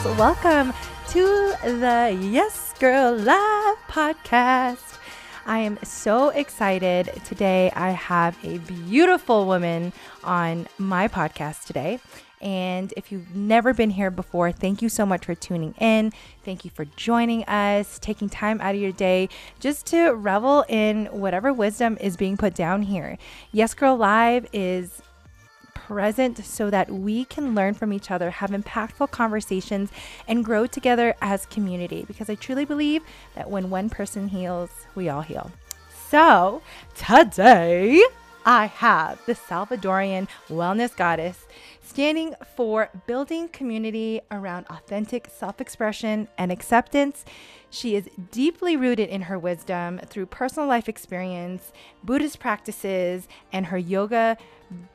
souls. Welcome to the Yes Girl Live podcast. I am so excited. Today, I have a beautiful woman on my podcast today. And if you've never been here before, thank you so much for tuning in. Thank you for joining us, taking time out of your day just to revel in whatever wisdom is being put down here. Yes Girl Live is present so that we can learn from each other, have impactful conversations, and grow together as community. Because I truly believe that when one person heals, we all heal. So today, I have the Salvadorian wellness goddess standing for building community around authentic self expression and acceptance. She is deeply rooted in her wisdom through personal life experience, Buddhist practices, and her yoga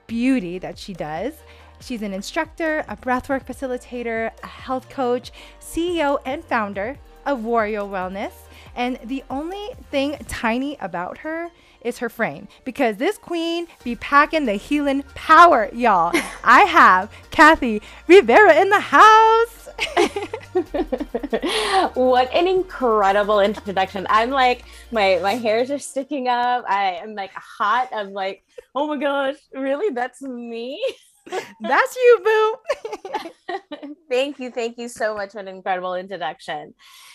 beauty that she does. She's an instructor, a breathwork facilitator, a health coach, CEO, and founder of Warrior Wellness. And the only thing tiny about her is her frame because this queen be packing the healing power, y'all. I have Kathy Rivera in the house. what an incredible introduction. I'm like, my my hairs are sticking up. I am like hot. I'm like, oh my gosh, really? That's me? That's you, boo. thank you. Thank you so much for an incredible introduction.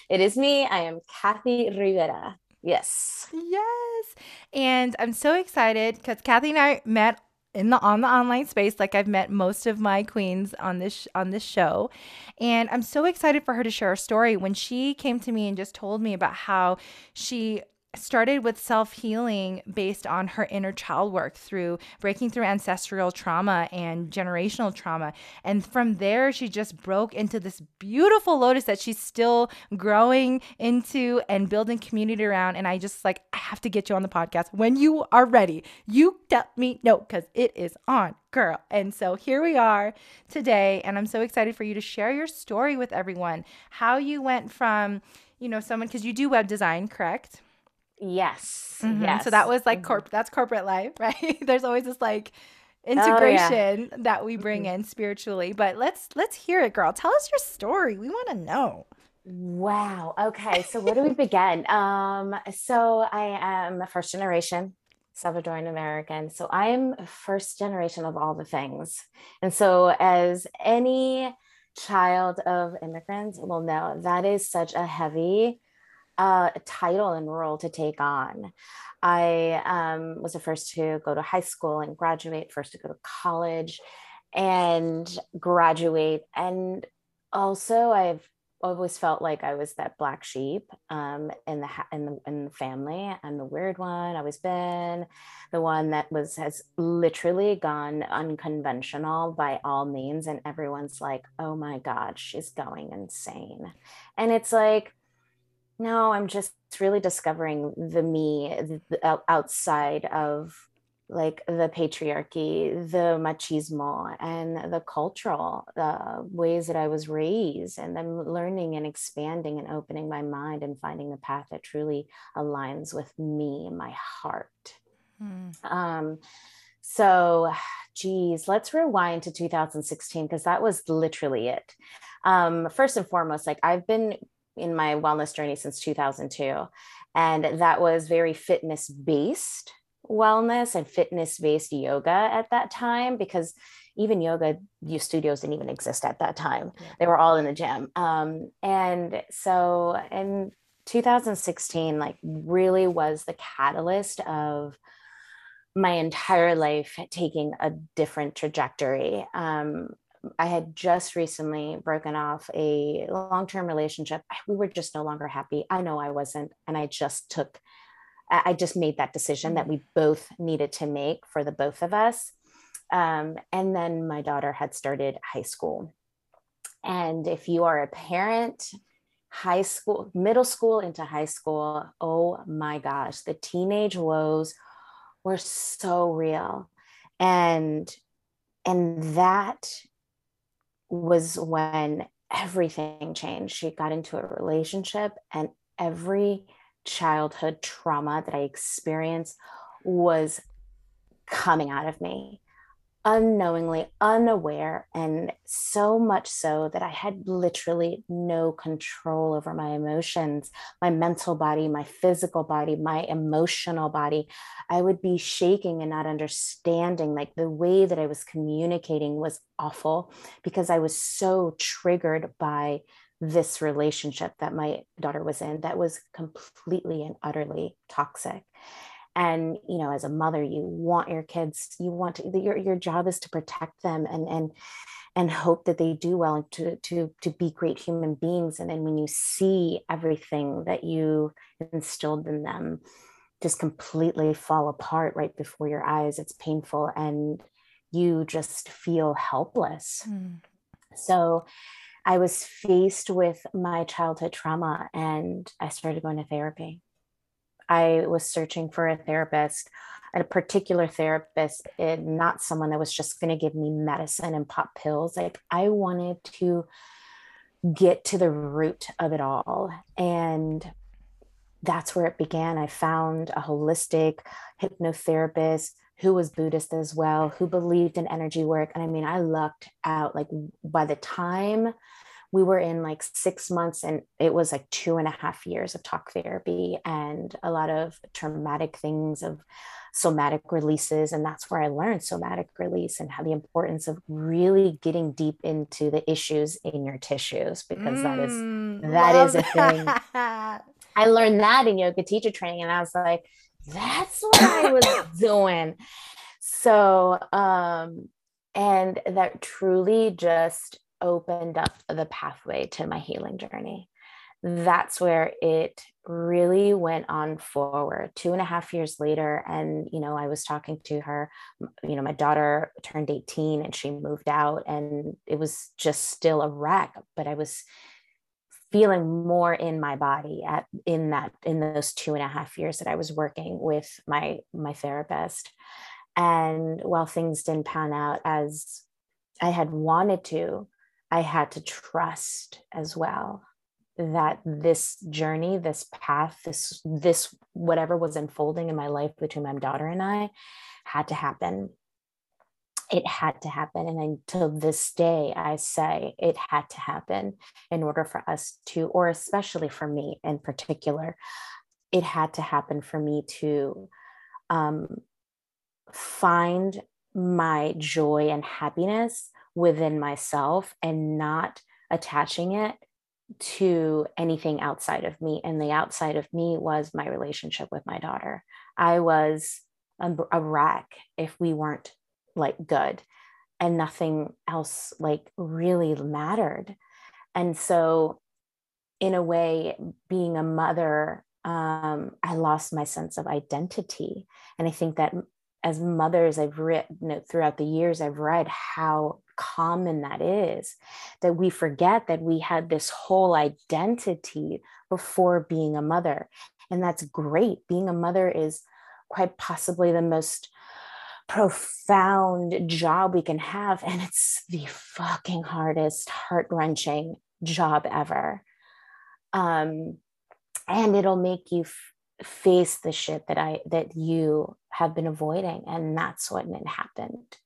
It is me. I am Kathy Rivera. Yes. Yes. And I'm so excited because Kathy and I met in the on the online space like I've met most of my queens on this on this show and I'm so excited for her to share her story when she came to me and just told me about how she started with self healing based on her inner child work through breaking through ancestral trauma and generational trauma. And from there, she just broke into this beautiful lotus that she's still growing into and building community around. And I just like, I have to get you on the podcast when you are ready. You let me know because it is on, girl. And so here we are today. And I'm so excited for you to share your story with everyone how you went from, you know, someone, because you do web design, correct? Yes. Mm-hmm. Yes. So that was like corp mm-hmm. that's corporate life, right? There's always this like integration oh, yeah. that we bring mm-hmm. in spiritually. But let's let's hear it, girl. Tell us your story. We want to know. Wow. Okay. So where do we begin? Um, so I am a first generation Salvadoran American. So I am first generation of all the things. And so as any child of immigrants will know, that is such a heavy uh, title and role to take on. I um, was the first to go to high school and graduate, first to go to college and graduate. And also, I've always felt like I was that black sheep um, in the in the in the family. I'm the weird one. I always been the one that was has literally gone unconventional by all means, and everyone's like, "Oh my God, she's going insane," and it's like no i'm just really discovering the me the, outside of like the patriarchy the machismo and the cultural uh, ways that i was raised and then learning and expanding and opening my mind and finding the path that truly aligns with me my heart mm. um, so geez let's rewind to 2016 because that was literally it um, first and foremost like i've been in my wellness journey since 2002. And that was very fitness based wellness and fitness based yoga at that time because even yoga studios didn't even exist at that time. Yeah. They were all in the gym. Um, and so in 2016, like really was the catalyst of my entire life taking a different trajectory. Um, I had just recently broken off a long term relationship. We were just no longer happy. I know I wasn't. And I just took, I just made that decision that we both needed to make for the both of us. Um, and then my daughter had started high school. And if you are a parent, high school, middle school into high school, oh my gosh, the teenage woes were so real. And and that was when everything changed. She got into a relationship, and every childhood trauma that I experienced was coming out of me. Unknowingly unaware and so much so that i had literally no control over my emotions my mental body my physical body my emotional body. I would be shaking and not understanding like the way that i was communicating was awful because i was so triggered by this relationship that my daughter was in that was completely and utterly toxic and you know as a mother you want your kids you want to your, your job is to protect them and and and hope that they do well and to to to be great human beings. And then when you see everything that you instilled in them just completely fall apart right before your eyes it's painful and you just feel helpless. Mm. so i was faced with my childhood trauma and i started going to therapy I was searching for a therapist, a particular therapist, and not someone that was just going to give me medicine and pop pills. Like I wanted to get to the root of it all. And that's where it began. I found a holistic hypnotherapist who was Buddhist as well, who believed in energy work. And I mean, I lucked out. Like by the time we were in like six months and it was like two and a half years of talk therapy and a lot of traumatic things of somatic releases and that's where i learned somatic release and how the importance of really getting deep into the issues in your tissues because mm, that is that is a thing. i learned that in yoga teacher training and i was like that's what i was doing. So um and that truly just opened up the pathway to my healing journey. That's where it really went on forward two and a half years later. And, you know, I was talking to her, you know, my daughter turned 18 and she moved out, and it was just still a wreck, but I was feeling more in my body at in that in those two and a half years that I was working with my my therapist. And while things didn't pan out as I had wanted to, I had to trust as well that this journey, this path, this this whatever was unfolding in my life between my daughter and I had to happen. It had to happen. And until this day, I say it had to happen in order for us to, or especially for me in particular, it had to happen for me to um, find my joy and happiness within myself and not attaching it to anything outside of me. And the outside of me was my relationship with my daughter. I was a, a wreck if we weren't like good and nothing else like really mattered. And so, in a way, being a mother, um, I lost my sense of identity. And I think that as mothers, I've read you know, throughout the years, I've read how common that is that we forget that we had this whole identity before being a mother. And that's great. Being a mother is quite possibly the most profound job we can have. And it's the fucking hardest, heart wrenching job ever. Um, and it'll make you f- face the shit that I that you have been avoiding, and that's when it happened.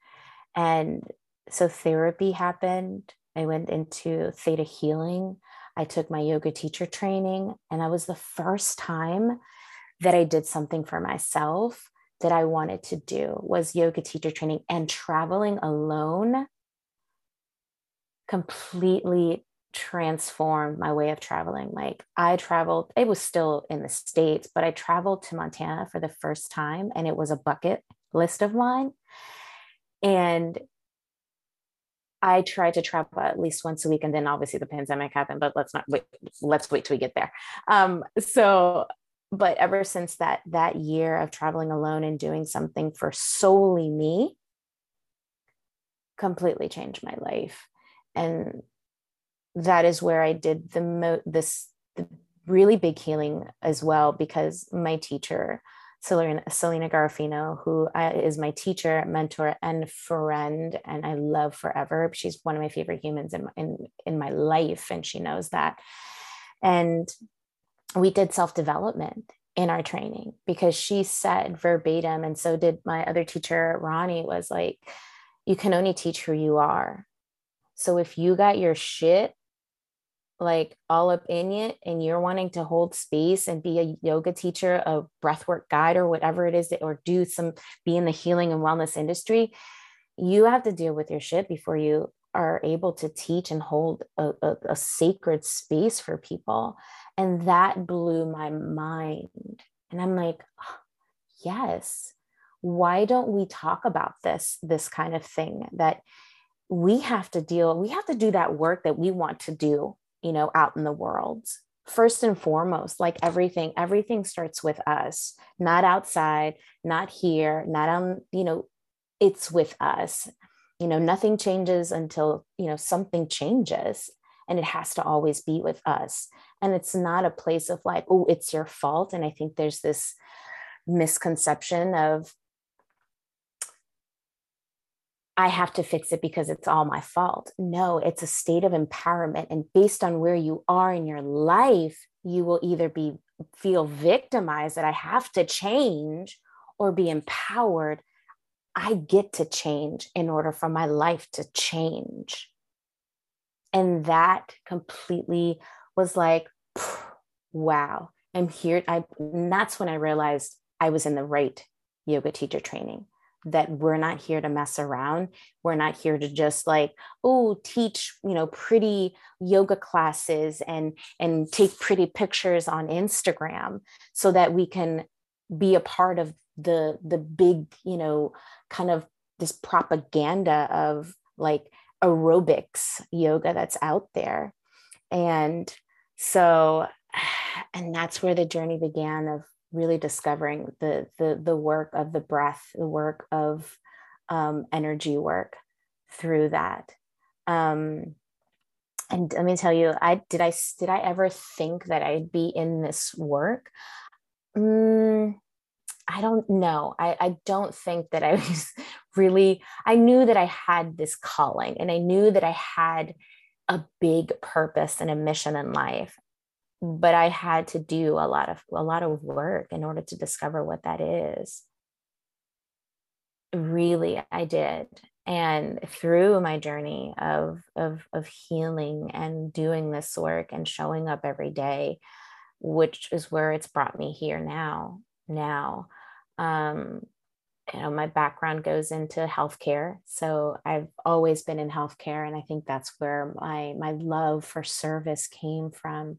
And so therapy happened. I went into theta healing. I took my yoga teacher training, and that was the first time that I did something for myself that I wanted to do was yoga teacher training and traveling alone completely transformed my way of traveling. Like I traveled, it was still in the States, but I traveled to Montana for the first time and it was a bucket list of mine. And I tried to travel at least once a week, and then obviously the pandemic happened. But let's not wait. Let's wait till we get there. Um, so, but ever since that that year of traveling alone and doing something for solely me, completely changed my life, and that is where I did the mo this the really big healing as well because my teacher Selena, Selena Garofino, who is my teacher, mentor, and friend, and I love forever. She's one of my favorite humans in, in, in my life, and she knows that. And we did self development in our training because she said verbatim, and so did my other teacher, Ronnie, was like, you can only teach who you are. So if you got your shit like all up in it and you're wanting to hold space and be a yoga teacher, a breathwork guide, or whatever it is, that, or do some be in the healing and wellness industry, you have to deal with your shit before you are able to teach and hold a, a, a sacred space for people. And that blew my mind. And I'm like, oh, yes, why don't we talk about this, this kind of thing that we have to deal, we have to do that work that we want to do you know, out in the world. First and foremost, like everything, everything starts with us, not outside, not here, not on, you know, it's with us. You know, nothing changes until, you know, something changes and it has to always be with us. And it's not a place of like, oh, it's your fault. And I think there's this misconception of I have to fix it because it's all my fault. No, it's a state of empowerment. And based on where you are in your life, you will either be feel victimized that I have to change or be empowered. I get to change in order for my life to change. And that completely was like, wow, I'm here. I, and that's when I realized I was in the right yoga teacher training that we're not here to mess around. We're not here to just like, oh, teach, you know, pretty yoga classes and and take pretty pictures on Instagram so that we can be a part of the the big, you know, kind of this propaganda of like aerobics yoga that's out there. And so and that's where the journey began of really discovering the the the work of the breath, the work of um, energy work through that. Um, and let me tell you, I did I did I ever think that I'd be in this work? Mm, I don't know. I, I don't think that I was really, I knew that I had this calling and I knew that I had a big purpose and a mission in life but I had to do a lot of a lot of work in order to discover what that is. Really, I did. And through my journey of, of, of healing and doing this work and showing up every day, which is where it's brought me here now. Now, um, you know, my background goes into healthcare. So I've always been in healthcare. And I think that's where my, my love for service came from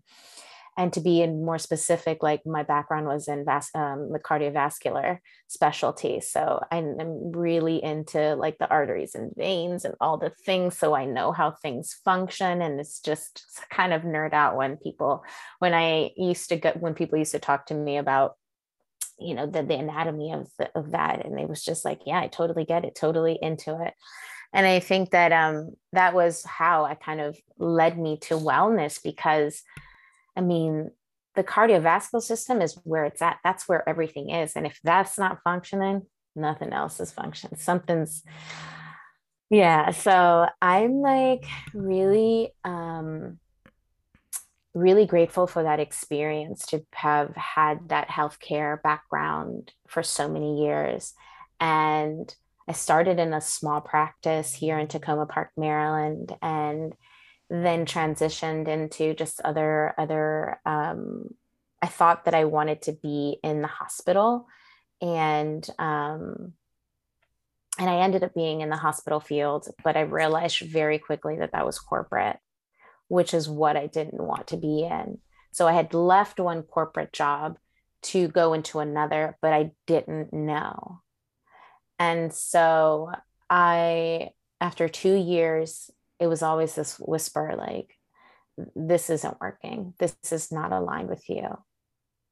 and to be in more specific like my background was in vas- um, the cardiovascular specialty so I'm, I'm really into like the arteries and veins and all the things so i know how things function and it's just kind of nerd out when people when i used to get when people used to talk to me about you know the, the anatomy of the, of that and it was just like yeah i totally get it totally into it. And i think that um that was how i kind of led me to wellness because I mean, the cardiovascular system is where it's at. That's where everything is. And if that's not functioning, nothing else is functioning. Something's, yeah. So I'm like really, um, really grateful for that experience to have had that healthcare background for so many years. And I started in a small practice here in Takoma Park, Maryland. And then transitioned into just other other um, i thought that i wanted to be in the hospital and um, and i ended up being in the hospital field but i realized very quickly that that was corporate which is what i didn't want to be in. So i had left one corporate job to go into another but i didn't know. And so i after two years it was always this whisper like this isn't working. This is not aligned with you.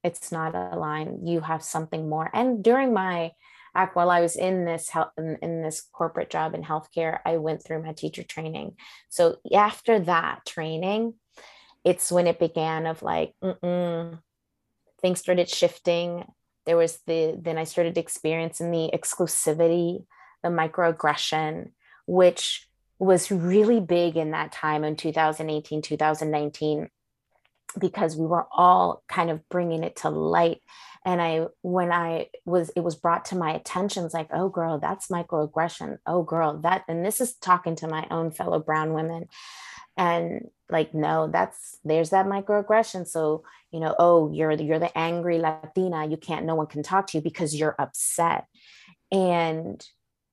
It's not aligned. You have something more. And during my act while i was in this health in, in this corporate job in healthcare i went through my teacher training. So after that training it's when it began of like mm things started shifting. There was the then i started experiencing the exclusivity the microaggression which was really big in that time in 2018, 2019. because we were all kind of bringing it to light. And i when i was it was brought to my attention it's like oh girl that's microaggression. Oh girl that and this is talking to my own fellow brown women. And like no that's there's that microaggression. So you know oh you're you're the angry latina. You can't no one can talk to you because you're upset. And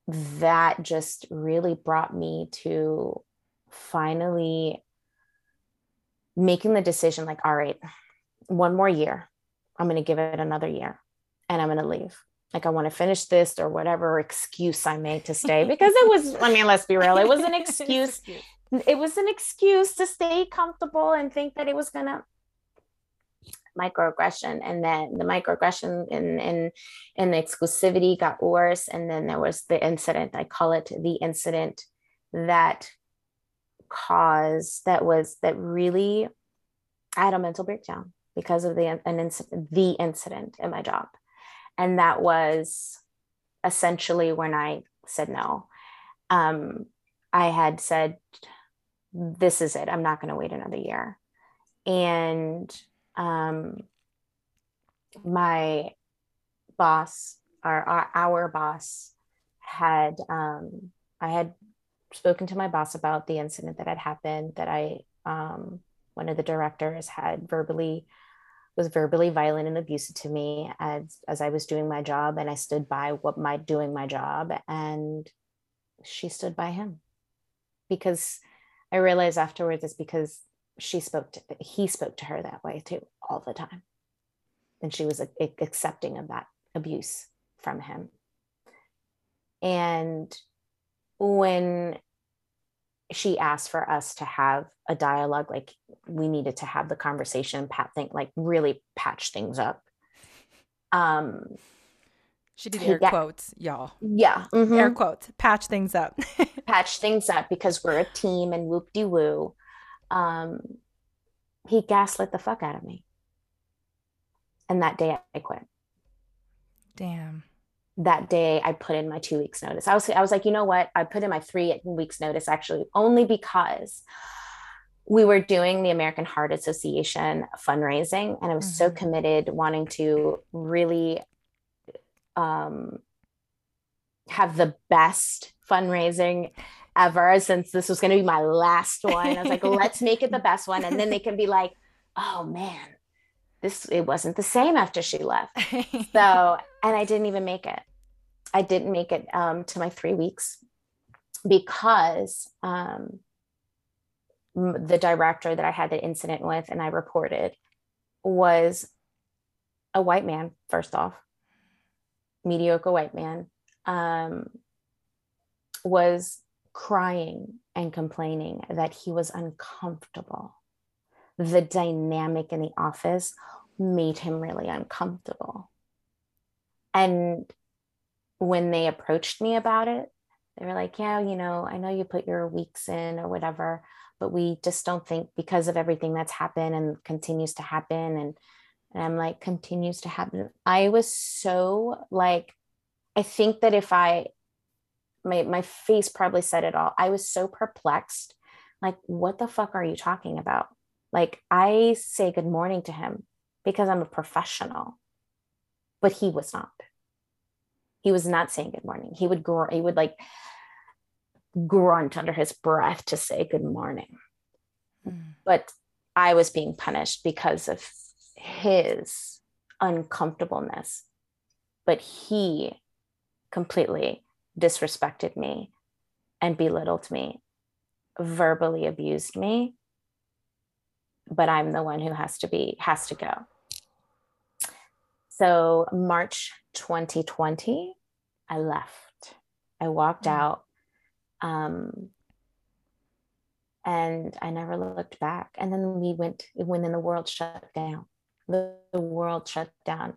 that just really brought me to finally making the decision like all right one more year. I'm going to give it another year and i'm going to leave. Like i want to finish this or whatever excuse i made to stay because it was i mean let's be real it was an excuse. it was an excuse to stay comfortable and think that it was going to microaggression and then the microaggression and and the exclusivity got worse and then there was the incident i call it the incident that caused that was that really i had a mental breakdown because of the an incident the incident in my job. And that was essentially when i said no. Um, i had said this is it. I'm not going to wait another year. And um, my boss, our, our, our boss, had um, I had spoken to my boss about the incident that had happened. That I um, one of the directors had verbally was verbally violent and abusive to me as as I was doing my job, and I stood by what my doing my job, and she stood by him because I realized afterwards it's because she spoke to he spoke to her that way too all the time. And she was accepting of that abuse from him. And when she asked for us to have a dialogue like we needed to have the conversation pat think like really patch things up. Um she did air quotes y'all. Yeah mm-hmm. air quotes patch things up. Patch things up because we're a team and whoop de woo um, he gaslit the fuck out of me. And that day I quit. Damn. That day I put in my two weeks notice. I was I was like, you know what? I put in my three weeks notice actually only because we were doing the American Heart Association fundraising and I was mm-hmm. so committed wanting to really um, have the best fundraising ever since this was going to be my last one. I was like, let's make it the best one. And then they can be like, oh man, this, it wasn't the same after she left. So, and I didn't even make it. I didn't make it um, to my three weeks because um, the director that I had the incident with and I reported was a white man, first off, mediocre white man, um, was crying and complaining that he was uncomfortable. The dynamic in the office made him really uncomfortable. And when they approached me about it, they were like, Yeah, you know, I know you put your weeks in or whatever, but we just don't think because of everything that's happened and continues to happen. And, and I'm like, continues to happen. I was so like, I think that if I my my face probably said it all. I was so perplexed. Like, what the fuck are you talking about? Like, I say good morning to him because I'm a professional, but he was not. He was not saying good morning. He would gr- he would like grunt under his breath to say good morning. Mm. But I was being punished because of his uncomfortableness. But he completely disrespected me and belittled me, verbally abused me. But I'm the one who has to be, has to go. So, March 2020, I left. I walked mm-hmm. out. Um, and I never looked back. And then we went, when then the world shut down. The, the world shut down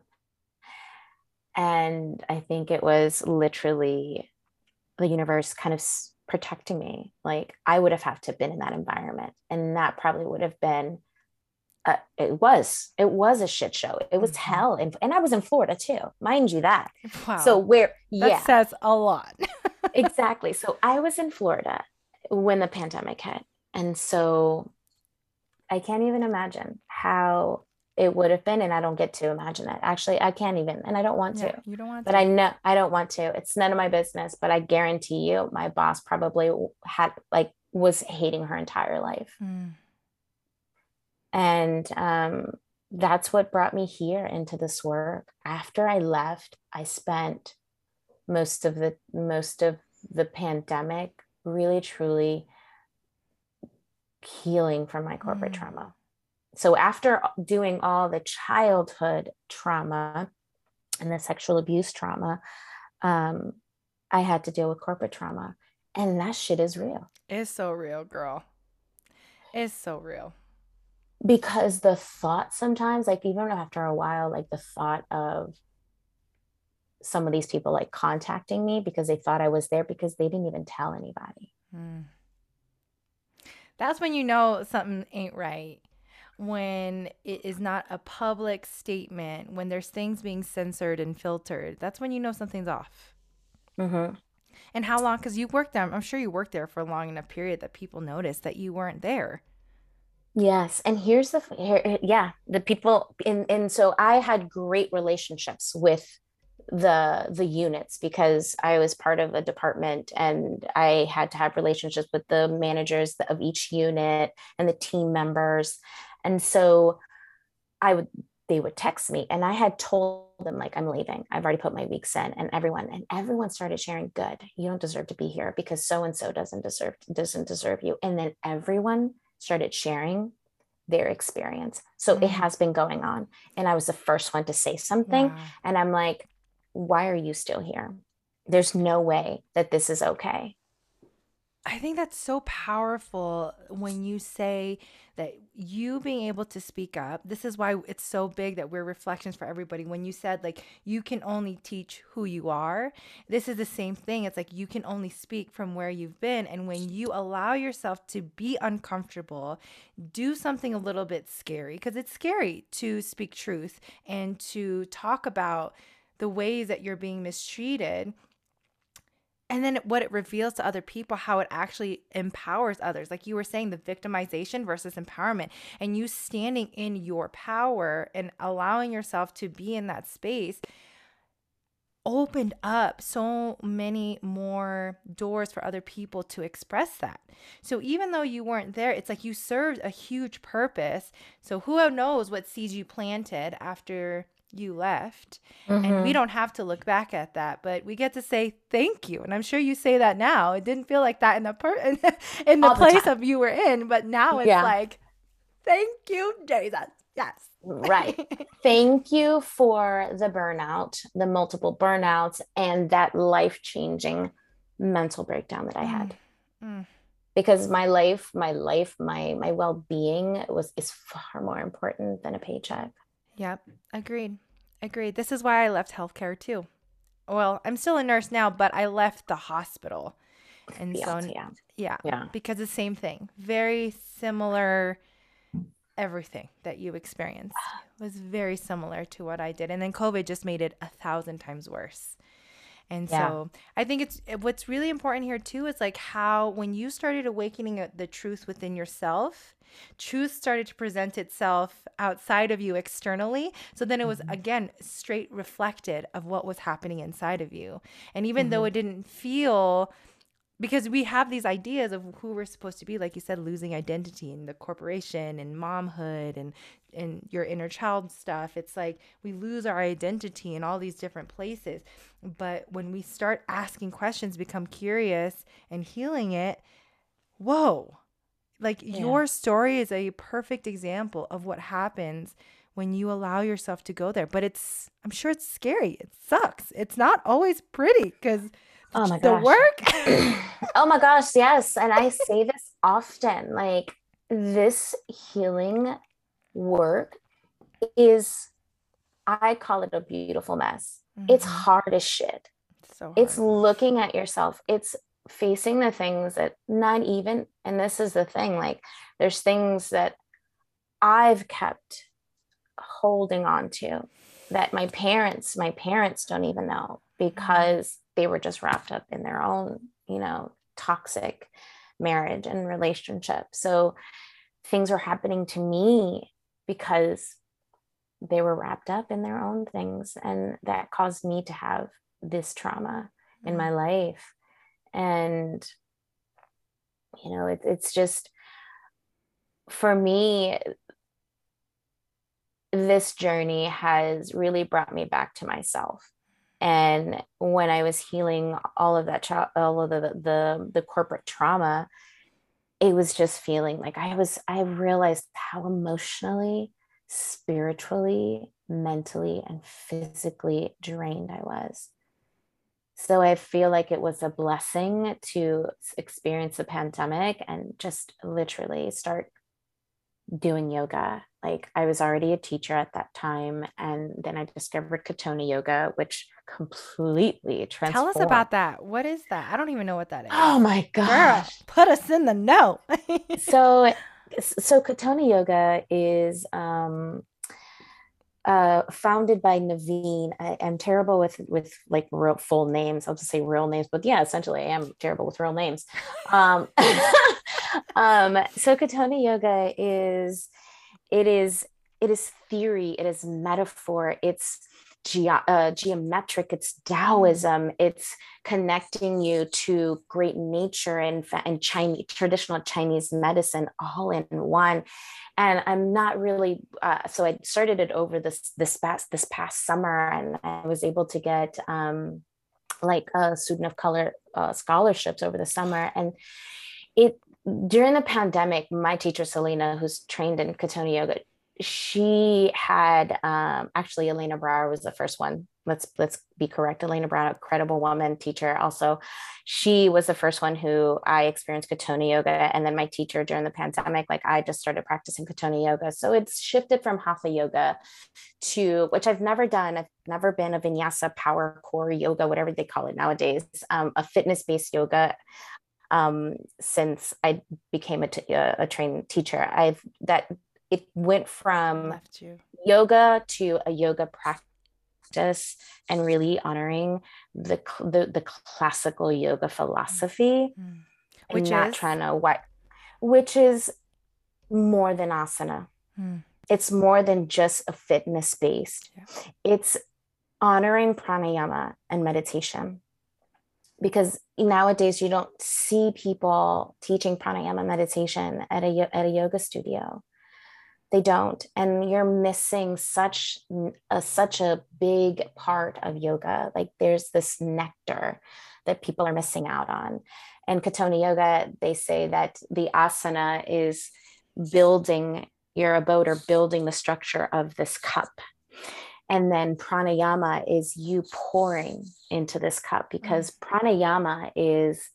and I think it was literally the universe kind of protecting me. Like I would have had to have been in that environment. And that probably would have been uh, it was it was a shit show it was mm-hmm. hell and, and i was in florida too mind you that wow. so where yeah that says a lot exactly so i was in florida when the pandemic hit and so i can't even imagine how it would have been and i don't get to imagine it actually i can't even and i don't want Yeah, to you don't want but to. i know i don't want to. It's none of my business but i guarantee you my boss probably had like was hating her entire life. Mm, and um, that's what brought me here into this work. After i left i spent most of the most of the pandemic really truly healing from my corporate Mm. trauma so after doing all the childhood trauma and the sexual abuse trauma um, i had to deal with corporate trauma and that shit is real It's so real, girl. It's so real. because the thought sometimes like even after a while like the thought of some of these people like contacting me because they thought i was there because they didn't even tell anybody Mm. That's when you know something ain't right. When it is not a public statement, when there's things being censored and filtered, that's when you know something's off. mm-hmm. And how long? Because you worked there, I'm sure you worked there for a long enough period that people noticed that you weren't there. yes and here's the here, yeah the people in and so i had great relationships with the the units because i was part of a department and i had to have relationships with the managers of each unit and the team members and so i would they would text me and i had told them like i'm leaving i've already put my weeks in and everyone and everyone started sharing good you don't deserve to be here because so and so doesn't deserve doesn't deserve you and then everyone started sharing their experience so Mm. it has been going on and i was the first one to say something Wow. and I'm like, why are you still here? There's no way that this is okay. I think that's so powerful when you say that you being able to speak up. This is why it's so big that we're reflections for everybody. When you said, like, you can only teach who you are, this is the same thing. It's like you can only speak from where you've been. And when you allow yourself to be uncomfortable, do something a little bit scary, because it's scary to speak truth and to talk about the ways that you're being mistreated and then what it reveals to other people how it actually empowers others like you were saying the victimization versus empowerment and you standing in your power and allowing yourself to be in that space opened up so many more doors for other people to express that. So even though you weren't there, it's like you served a huge purpose. So who knows what seeds you planted after you left. And Mm-hmm. we don't have to look back at that, but we get to say thank you. And I'm sure you say that now. It didn't feel like that in the per- in the All the place time. of you were in, but now it's Yeah. like thank you, Jesus. Yes. Right. Thank you for the burnout, the multiple burnouts, and that life changing mental breakdown that I had. Mm. Because my life, my life, my my well being was is far more important than a paycheck. Yep, agreed. Agreed. This is why I left healthcare too. Well, I'm still a nurse now, but I left the hospital. And Yeah, so, yeah, yeah, yeah. because the same thing, very similar. Everything that you experienced was very similar to what I did. And then COVID just made it a thousand times worse. And Yeah. so I think it's what's really important here too is like how when you started awakening uh, the truth within yourself, truth started to present itself outside of you externally. So then it was mm-hmm. again straight reflected of what was happening inside of you. And even though mm-hmm. it didn't feel because we have these ideas of who we're supposed to be like you said losing identity in the corporation and momhood and and your inner child stuff it's like we lose our identity in all these different places but when we start asking questions become curious and healing it whoa like Yeah. your story is a perfect example of what happens when you allow yourself to go there but it's i'm sure it's scary it sucks it's not always pretty because Oh my the gosh. work oh my gosh, yes. And I say this often like this healing work is, I call it a beautiful mess. It's Mhm. hard as shit. so It's looking at yourself. It's facing the things that not even, and this is the thing like, there's things that I've kept holding on to that my parents, my parents don't even know because they were just wrapped up in their own, you know, toxic marriage and relationship. So things were happening to me because they were wrapped up in their own things and that caused me to have this trauma in my mm-hmm. life and you know it, it's just for me this journey has really brought me back to myself. And when i was healing all of that all of the, the the corporate trauma it was just feeling like i was i realized how emotionally spiritually mentally and physically drained i was so I feel like it was a blessing to experience the pandemic and just literally start doing yoga. Like I was already a teacher at that time. And then I discovered Katonah Yoga, which completely transformed. Tell us about that. What is that? I don't even know what that is. Oh my gosh. Girl, put us in the know. so so Katonah Yoga is um uh, founded by Nevine. I, am terrible with with like real full names. I'll just say real names, but yeah, essentially, I am terrible with real names. Um, um, so Katonah Yoga is it is it is theory, it is metaphor, it's ge- uh, geometric, it's Taoism, it's connecting you to great nature and and Chinese traditional Chinese medicine all in one and I'm not really. Uh, so I started it over this this past this past summer, and I was able to get um, like a student of color uh, scholarships over the summer, and it during the pandemic. My teacher Selena, who's trained in Katonah yoga, she had um, actually Elena Brower was the first one. Let's let's be correct. Elena brown a credible woman teacher. Also she was the first one who i experienced katonah yoga. And then my teacher during the pandemic like i just started practicing katonah yoga. So it's shifted from hatha yoga to which i've never done. I've never been a vinyasa power core yoga whatever they call it nowadays um, a fitness based yoga um, since i became a trained teacher. I've that it went from yoga to a yoga practice and really honoring the the, the classical yoga philosophy mm-hmm. which and not is? trying to what which is more than asana mm. it's more than just a fitness based yeah. it's honoring pranayama and meditation because nowadays you don't see people teaching pranayama meditation at a, at a yoga studio they don't. And you're missing such a such a big part of yoga. Like there's this nectar that people are missing out on. And katonah yoga they say that the asana is building your abode or building the structure of this cup. And then pranayama is you pouring into this cup because mm. pranayama is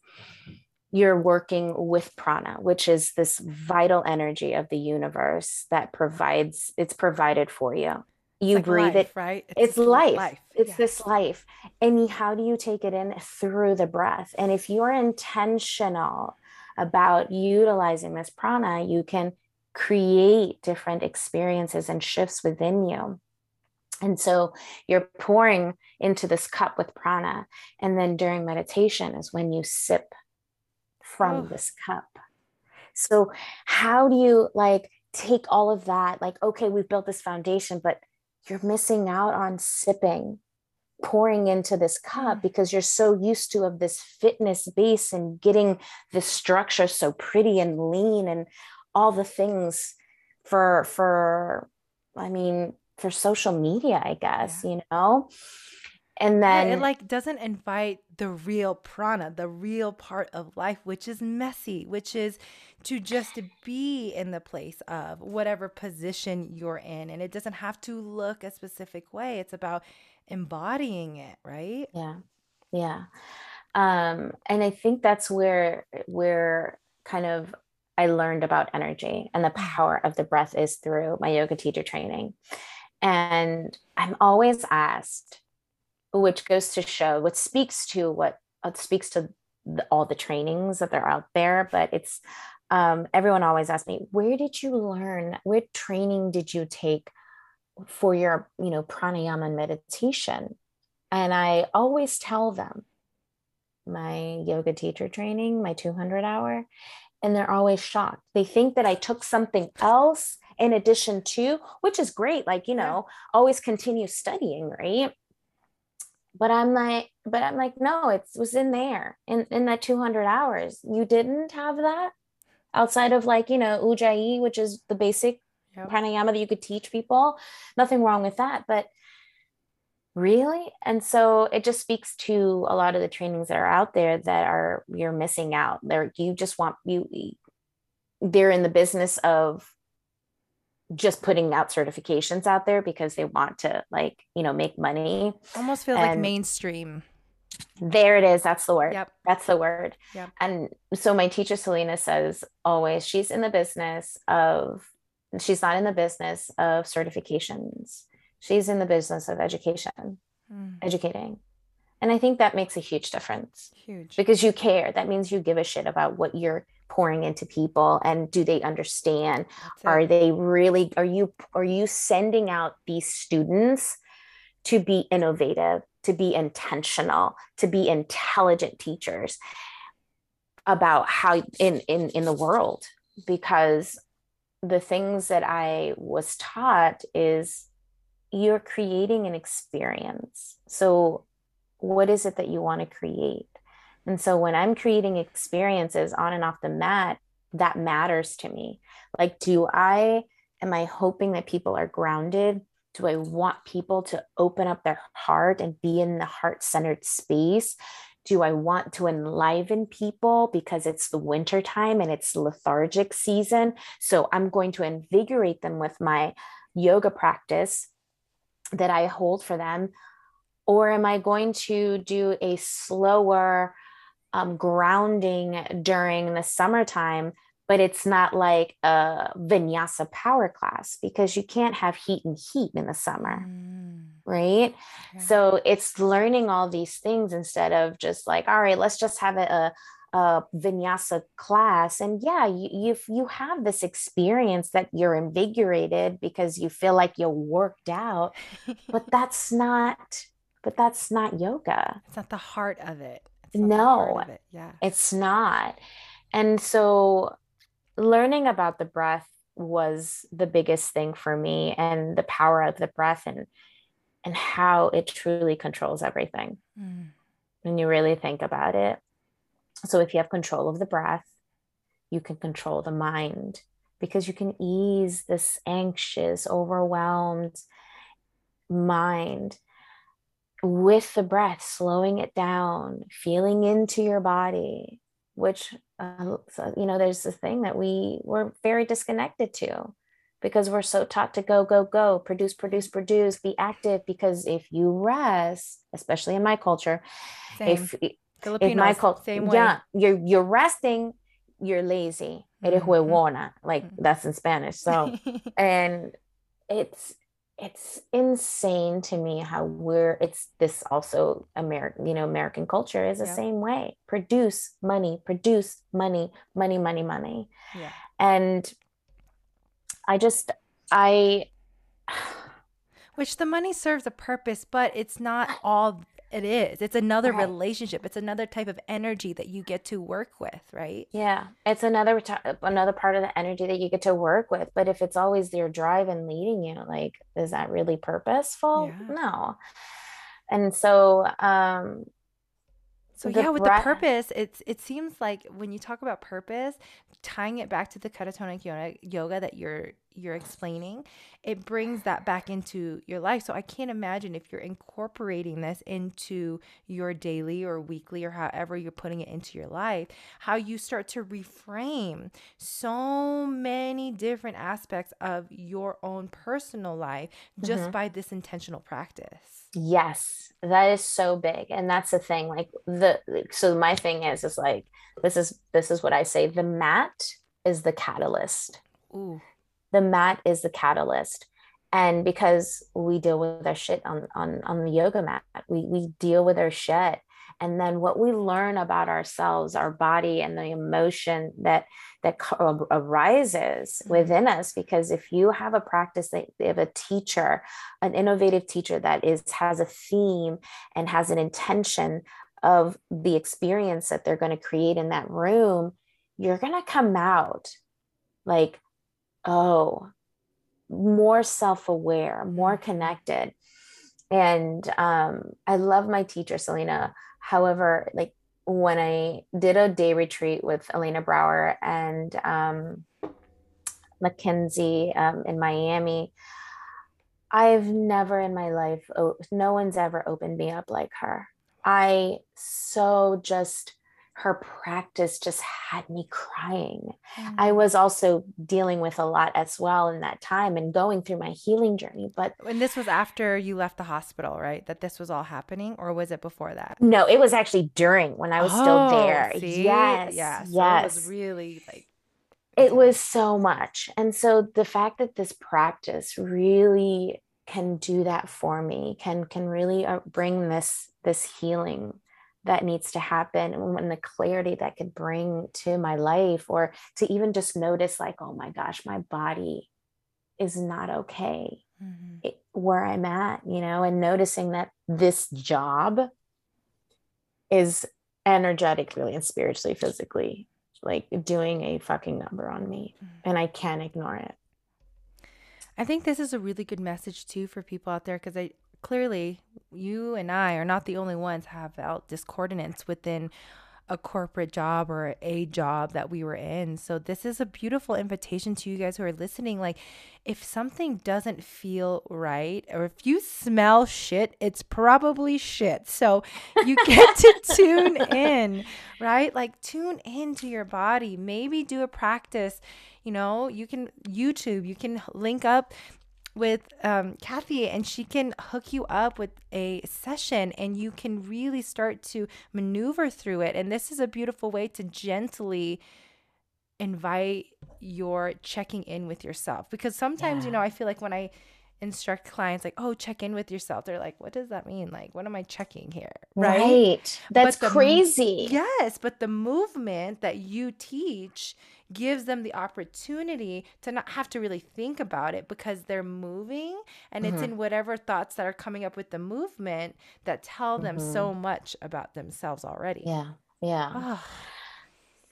you're working with prana, which is this vital energy of the universe that provides, it's provided for you. You like breathe life, it, right? It's, it's life. life. It's yeah. this life. And how do you take it in through the breath? And if you're intentional about utilizing this prana, you can create different experiences and shifts within you. And so you're pouring into this cup with prana. And then during meditation is when you sip from oh. this cup. So, how do you like take all of that? Like, okay, we've built this foundation, but you're missing out on sipping, pouring into this cup mm. because you're so used to of this fitness base and getting this structure so pretty and lean and all the things for for I mean for social media, I guess, yeah. you know and then yeah, it like doesn't invite the real prana the real part of life which is messy which is to just be in the place of whatever position you're in. And it doesn't have to look a specific way. It's about embodying it right? Yeah. Yeah. Um and i think that's where where kind of i learned about energy and the mm. power of the breath is through my yoga teacher training. And i'm always asked which goes to show what speaks to what uh, speaks to the, all the trainings that are out there but it's um, everyone always asks me where did you learn what training did you take for your you know pranayama and meditation? And i always tell them my yoga teacher training my 200 hour and they're always shocked. They think that i took something else in addition to which is great like you know always continue studying right but i'm like but i'm like no it was in there in in that 200 hours. You didn't have that outside of like you know ujjayi which is the basic yep. pranayama that you could teach people. Nothing wrong with that but really? And so it just speaks to a lot of the trainings that are out there that are you're missing out. There you just want you they're in the business of just putting out certifications out there because they want to like you know make money. Almost feels and like mainstream. There it is. That's the word. Yep. That's the word. Yep. and so my teacher selena says always she's in the business of she's not in the business of certifications. She's in the business of education mm. educating. And i think that makes a huge difference. Huge. Because you care. That means you give a shit about what you're pouring into people and do they understand? Are they really are you are you sending out these students to be innovative to be intentional to be intelligent teachers about how in in in the world? Because the things that i was taught is you're creating an experience. So what is it that you want to create and so when I'm creating experiences on and off the mat, that matters to me. Like, do I, am I hoping that people are grounded? Do I want people to open up their heart and be in the heart centered space? Do I want to enliven people because it's the winter time and it's lethargic season? So I'm going to invigorate them with my yoga practice that I hold for them. Or am I going to do a slower, um, grounding during the summertime, but it's not like a vinyasa power class because you can't have heat and heat in the summer. Mm. Right. So it's learning all these things instead of just like, all right, let's just have a, a vinyasa class and yeah you you you have this experience that you're invigorated because you feel like you're worked out but that's not but that's not yoga it's not the heart of it no it. yeah it's not and so learning about the breath was the biggest thing for me and the power of the breath and and how it truly controls everything mm. when you really think about it so if you have control of the breath you can control the mind because you can ease this anxious overwhelmed mind with the breath, slowing it down, feeling into your body, which, uh, so, you know, there's this thing that we were very disconnected to because we're so taught to go, go, go, produce, produce, produce, be active. Because if you rest, especially in my culture, same. if, if my culture, same way. yeah, you're, you're resting, you're lazy. Eres mm-hmm. huevona, like mm-hmm. that's in Spanish. So, and it's, it's insane to me how we're it's this also american you know american culture is the yeah. same way produce money produce money money money money yeah. and i just i which the money serves a purpose but it's not all it is. It's another right. relationship. It's another type of energy that you get to work with, right? Yeah, it's another another part of the energy that you get to work with. But if it's always your drive and leading you, like, is that really purposeful? Yeah. No. And so, um, so the yeah, with breath- the purpose, it's it seems like when you talk about purpose, tying it back to the Katonah yoga, yoga that you're you're explaining, it brings that back into your life. So I can't imagine if you're incorporating this into your daily or weekly or however you're putting it into your life, how you start to reframe so many different aspects of your own personal life just mm-hmm. by this intentional practice. Yes, that is so big. And that's the thing. Like the so my thing is is like this is this is what I say. The mat is the catalyst. Ooh the mat is the catalyst and because we deal with our shit on on on the yoga mat we we deal with our shit and then what we learn about ourselves our body and the emotion that that arises mm-hmm. within us because if you have a practice that you have a teacher an innovative teacher that is has a theme and has an intention of the experience that they're going to create in that room you're going to come out like oh, more self-aware more mm-hmm. connected and um, i love my teacher selena however like when i did a day retreat with elena brower and um, mackenzie um, in miami i've never in my life no one's ever opened me up like her i so just her practice just had me crying. Mm. I was also dealing with a lot as well in that time and going through my healing journey. But and this was after you left the hospital, right? That this was all happening, or was it before that? No, it was actually during when I was oh, still there. See? Yes. Yeah. So yes. It was really like it was so much. And so the fact that this practice really can do that for me can can really uh, bring this this healing that needs to happen and when the clarity that could bring to my life or to even just notice like oh my gosh my body is not okay mm-hmm. it, where i'm at you know and noticing that this job is energetically and spiritually physically like doing a fucking number on me mm-hmm. and i can't ignore it I think this is a really good message too for people out there because I clearly you and I are not the only ones have felt discordance within a corporate job or a job that we were in. So this is a beautiful invitation to you guys who are listening like if something doesn't feel right or if you smell shit, it's probably shit. So you get to tune in, right? Like tune into your body. Maybe do a practice you know you can youtube you can link up with um, Kathy, and she can hook you up with a session, and you can really start to maneuver through it. And this is a beautiful way to gently invite your checking in with yourself because sometimes yeah. you know i feel like when i instruct clients like oh check in with yourself they're like what does that mean like what am i checking here right, right. that's the, crazy yes but the movement that you teach gives them the opportunity to not have to really think about it because they're moving and mm-hmm. it's in whatever thoughts that are coming up with the movement that tell them mm-hmm. so much about themselves already. Yeah. Yeah. Oh.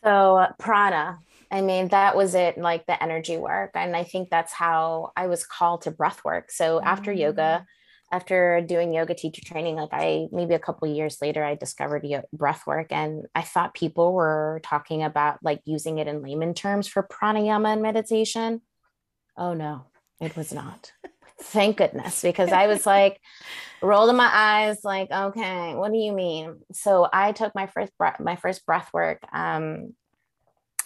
So, uh, prana, I mean, that was it, like the energy work. And I think that's how I was called to breath work. So, mm-hmm. after yoga, mm after doing yoga teacher training, like I maybe a couple years later, I discovered breath work and I thought people were talking about like using it in layman terms for pranayama and meditation. Oh no, it was not. Thank goodness, because I was like rolling my eyes, like, okay, what do you mean? So I took my first breath, my first breath work um,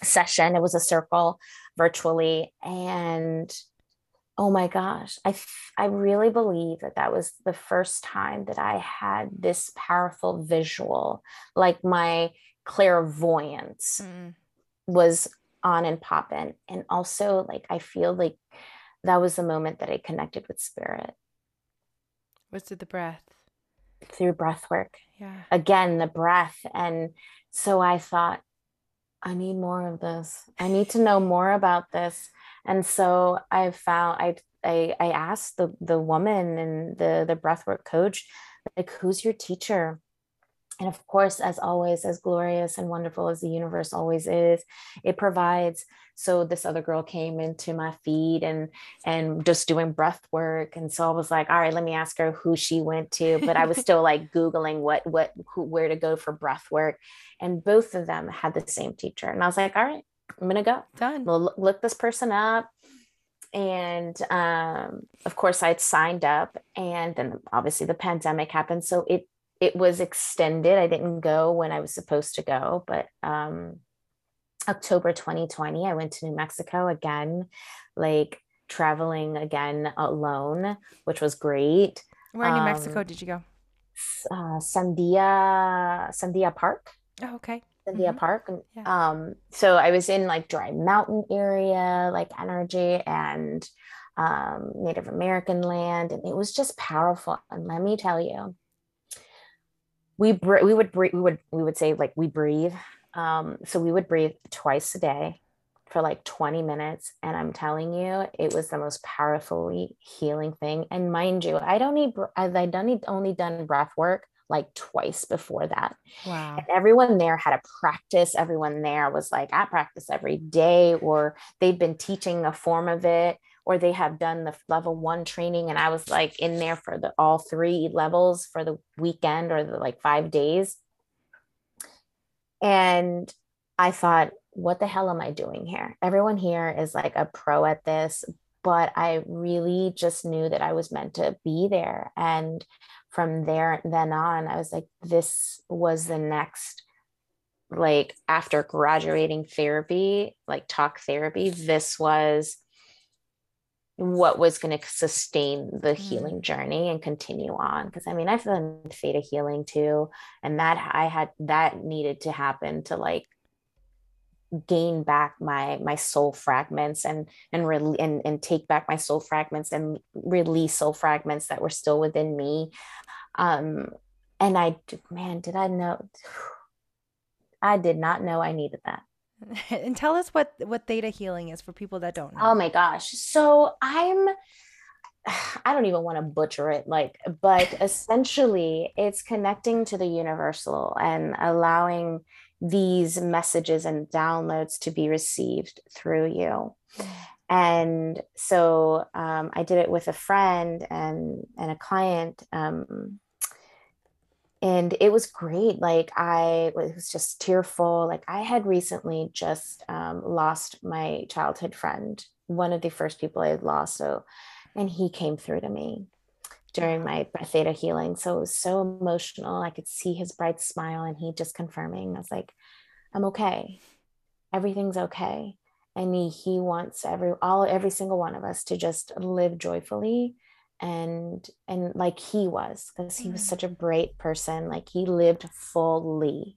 session. It was a circle virtually, and oh my gosh. I i really believe that that was the first time that i had this powerful visual like my clairvoyance mm. was on and popping and also like i feel like that was the moment that i connected with spirit. Was it the breath. Through breath work. Yeah. Again the breath and so i thought i need more of this. I need to know more about this and so I found I I, I asked the the woman and the the breathwork coach, like, who's your teacher? And of course, as always, as glorious and wonderful as the universe always is, it provides. So this other girl came into my feed and and just doing breath work. And so I was like, all right, let me ask her who she went to. But I was still like Googling what what who, where to go for breath work. And both of them had the same teacher. And I was like, all right, I'm gonna go. Done. We'll look this person up. And um, of course, I'd signed up, and then obviously the pandemic happened, so it it was extended. I didn't go when I was supposed to go, but um, October 2020, I went to New Mexico again, like traveling again alone, which was great. Where in New um, Mexico did you go? Uh, Sandia Sandia Park. Oh, okay. Sandia mm-hmm. Park. Yeah. Um, so I was in like dry mountain area, like energy and um, Native American land, and it was just powerful. And let me tell you, we br- we would breathe, we would we would say like we breathe. Um, so we would breathe twice a day for like 20 minutes and i'm telling you it was the most powerfully healing thing and mind you i don't need i don't need only done breath work like twice before that. Wow. And everyone there had a practice. Everyone there was like at practice every day, or they've been teaching a form of it, or they have done the level one training and I was like in there for the all three levels for the weekend or the like five days. And I thought, what the hell am I doing here? Everyone here is like a pro at this, but I really just knew that I was meant to be there. And from there then on, I was like, this was the next, like after graduating therapy, like talk therapy, this was what was going to sustain the mm. healing journey and continue on because i mean i've done theta healing too and that i had that needed to happen to like gain back my my soul fragments and and re- and, and take back my soul fragments and release soul fragments that were still within me. Um and i man did i know i did not know i needed that. And tell us what what theta healing is for people that don't know. oh my gosh. So i'm I don't even want to butcher it, like, but essentially it's connecting to the universal and allowing these messages and downloads to be received through you. And so um, I did it with a friend and and a client, um, and it was great. Like I was just tearful. Like I had recently just um, lost my childhood friend, one of the first people I had lost. So, and he came through to me during my theta healing. So it was so emotional. I could see his bright smile and he just confirming. I was like, I'm okay. Everything's okay. And he, he wants every all every single one of us to just live joyfully and and like he was because he was mm. such a bright person like he lived fully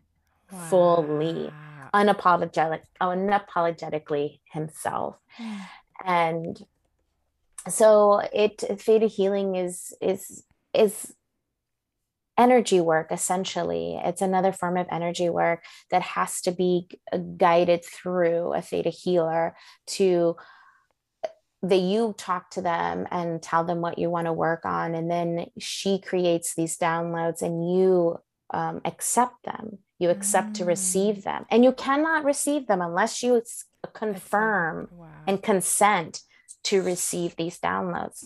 wow. fully unapologetic unapologetically himself and so it theta healing is is is energy work essentially it's another form of energy work that has to be guided through a theta healer to that you talk to them and tell them what you want to work on and then she creates these downloads and you um, accept them you accept mm. to receive mm. them and you cannot receive them unless you confirm wow. and consent to receive these downloads.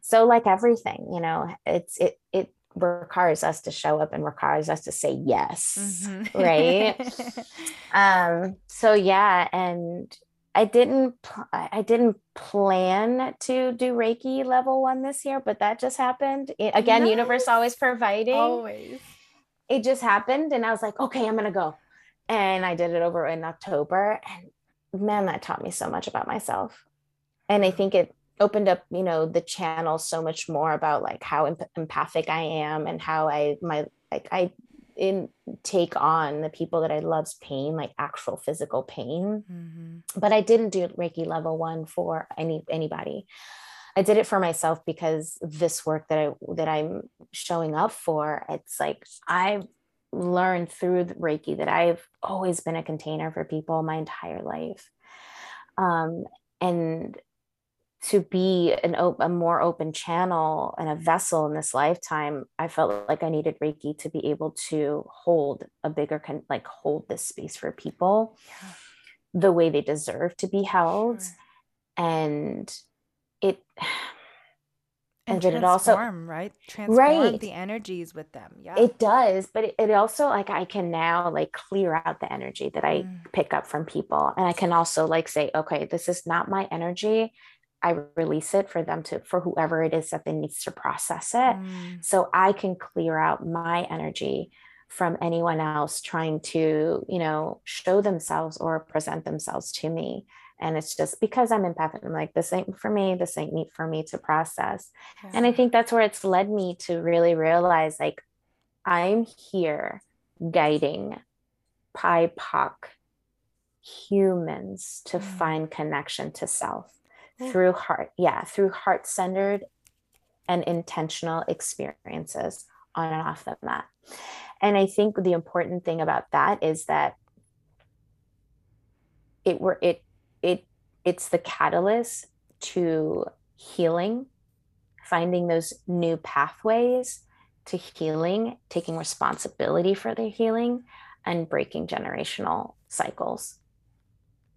So like everything you know it's it it requires us to show up and requires us to say yes mm-hmm. right? Um so yeah and i didn't i didn't plan to do reiki level one this year but that just happened. It, again nice. universe always providing. Always. It just happened and i was like okay i'm gonna go. And i did it over in october and man that taught me so much about myself and i think it opened up you know the channel so much more about like how emp- empathic i am and how i my like i in take on the people that i love's pain like actual physical pain. Mm-hmm. but i didn't do reiki level one for any anybody. I did it for myself because this work that i that i'm showing up for it's like i've learned through reiki that i've always been a container for people my entire life. Um, and to be an op- a more open channel and a vessel in this lifetime i felt like i needed reiki to be able to hold a bigger con- like hold this space for people yeah. the way they deserve to be held sure. and it and, and it also right transform right. the energies with them yeah it does but it, it, also like i can now like clear out the energy that i mm. pick up from people and i can also like say okay this is not my energy I release it for them to, for whoever it is that they needs to process it. Mm. So I can clear out my energy from anyone else trying to, you know, show themselves or present themselves to me. And it's just because I'm empathic, I'm like, this ain't for me, this ain't neat for me to process. Yeah. And I think that's where it's led me to really realize like, I'm here guiding BIPOC humans to mm. find connection to self Mm-hmm. through heart yeah through heart centered and intentional experiences on and off the mat. And i think the important thing about that is that it were it it it's the catalyst to healing finding those new pathways to healing taking responsibility for the healing and breaking generational cycles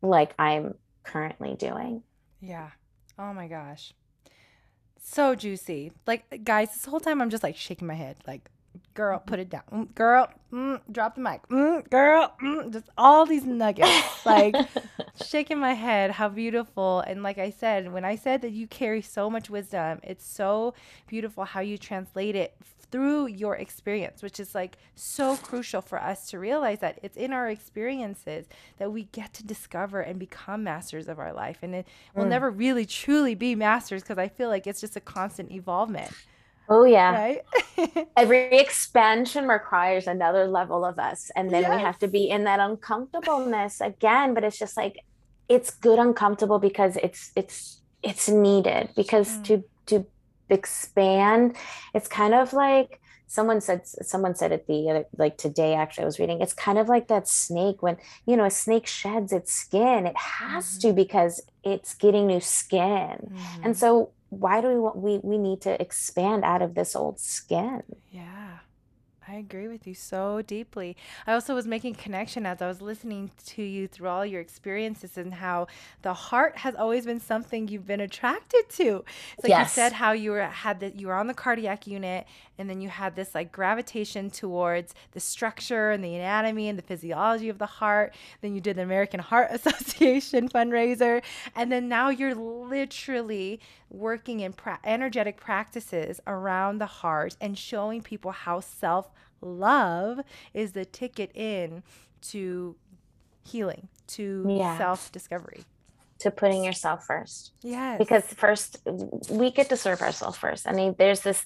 like i'm currently doing yeah. Oh my gosh. So juicy. Like, guys, this whole time I'm just like shaking my head. Like, girl, put it down. Mm, girl, mm, drop the mic. Mm, girl, mm, just all these nuggets. Like, shaking my head. How beautiful. And like I said, when I said that you carry so much wisdom, it's so beautiful how you translate it through your experience, which is like so crucial for us to realize that it's in our experiences that we get to discover and become masters of our life. And it will mm. never really truly be masters because I feel like it's just a constant evolvement. Oh yeah. Right. Every expansion requires another level of us. And then yes. we have to be in that uncomfortableness again. But it's just like it's good uncomfortable because it's it's it's needed because mm. to to expand it's kind of like someone said someone said it the other like today actually i was reading it's kind of like that snake when you know a snake sheds its skin it has mm-hmm. to because it's getting new skin mm-hmm. and so why do we want we we need to expand out of this old skin yeah I agree with you so deeply. I also was making connection as I was listening to you through all your experiences and how the heart has always been something you've been attracted to. Like yes. you said how you were had that you were on the cardiac unit and then you had this like gravitation towards the structure and the anatomy and the physiology of the heart. Then you did the American Heart Association fundraiser and then now you're literally working in pra- energetic practices around the heart and showing people how self love is the ticket in to healing, to yes. self discovery. To putting yourself first. Yes. Because first, we get to serve ourselves first. I mean, there's this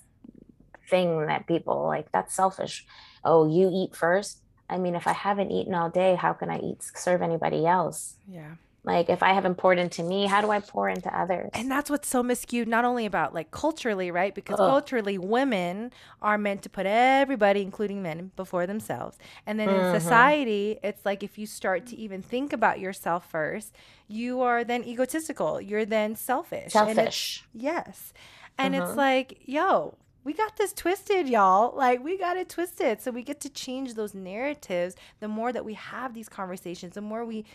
thing that people like, that's selfish. Oh, you eat first. I mean, if I haven't eaten all day, how can I eat serve anybody else? Yeah. Like if I haven't poured into me, how do I pour into others? And that's what's so miscued, not only about like culturally, right? Because Ugh. culturally, women are meant to put everybody, including men, before themselves. And then mm-hmm. in society, it's like if you start to even think about yourself first, you are then egotistical. You're then selfish. Selfish. yes. And mm-hmm. it's like, yo, we got this twisted, y'all. Like, we got it twisted. So, we get to change those narratives. The more that we have these conversations, the more we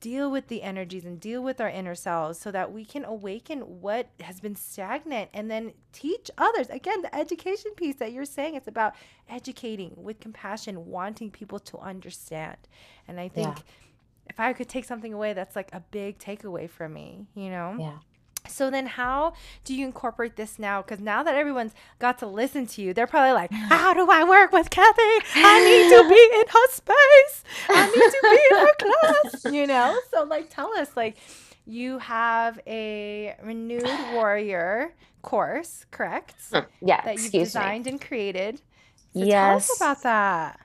deal with the energies and deal with our inner selves so that we can awaken what has been stagnant and then teach others. Again, the education piece that you're saying, it's about educating with compassion, wanting people to understand. And I think yeah. if I could take something away, that's like a big takeaway for me, you know? Yeah. So then how do you incorporate this now? Because now that everyone's got to listen to you, they're probably like, how do I work with Kathy? I need to be in her space. I need to be in her class, you know? So like, tell us, like, you have a renewed warrior course, correct? Uh, yeah. That you've designed me. and created. So yes. Tell us about that.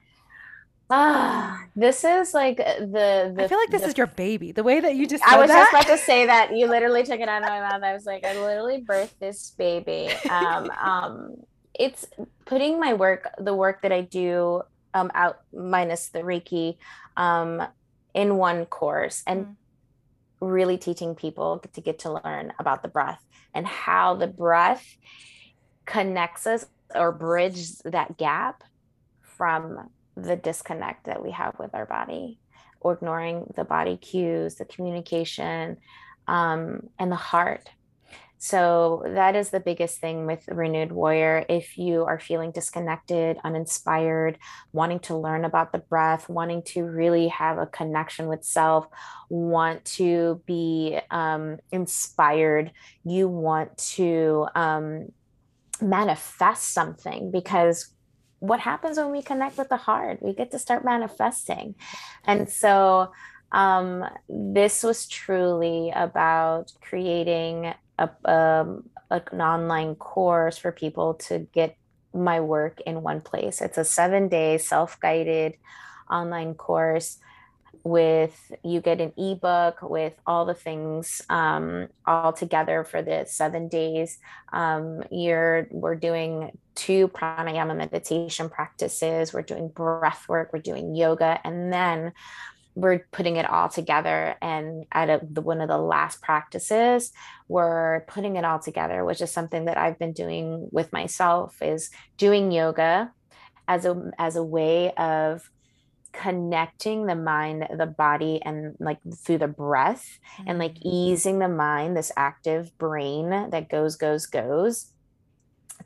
Ah, this is like the, the I feel like this the, is your baby. The way that you just I was that. just about to say that. You literally took it out of my mouth. I was like, I literally birthed this baby. Um, um, it's putting my work, the work that I do, um, out minus the Reiki, um, in one course and mm. really teaching people to get to learn about the breath and how the breath connects us or bridges that gap from the disconnect that we have with our body, or ignoring the body cues, the communication, um, and the heart. So, that is the biggest thing with Renewed Warrior. If you are feeling disconnected, uninspired, wanting to learn about the breath, wanting to really have a connection with self, want to be um, inspired, you want to um, manifest something because what happens when we connect with the heart? We get to start manifesting. And so um, this was truly about creating a, um, an online course for people to get my work in one place. It's a seven day self guided online course with you get an ebook with all the things um, all together for the seven days. Um, you're we're doing two pranayama meditation practices. We're doing breath work. We're doing yoga. And then we're putting it all together. And at the, one of the last practices we're putting it all together which is something that i've been doing with myself is doing yoga as a as a way of connecting the mind, the body, and like through the breath mm-hmm. and like mm. easing the mind, this active brain that goes, goes, goes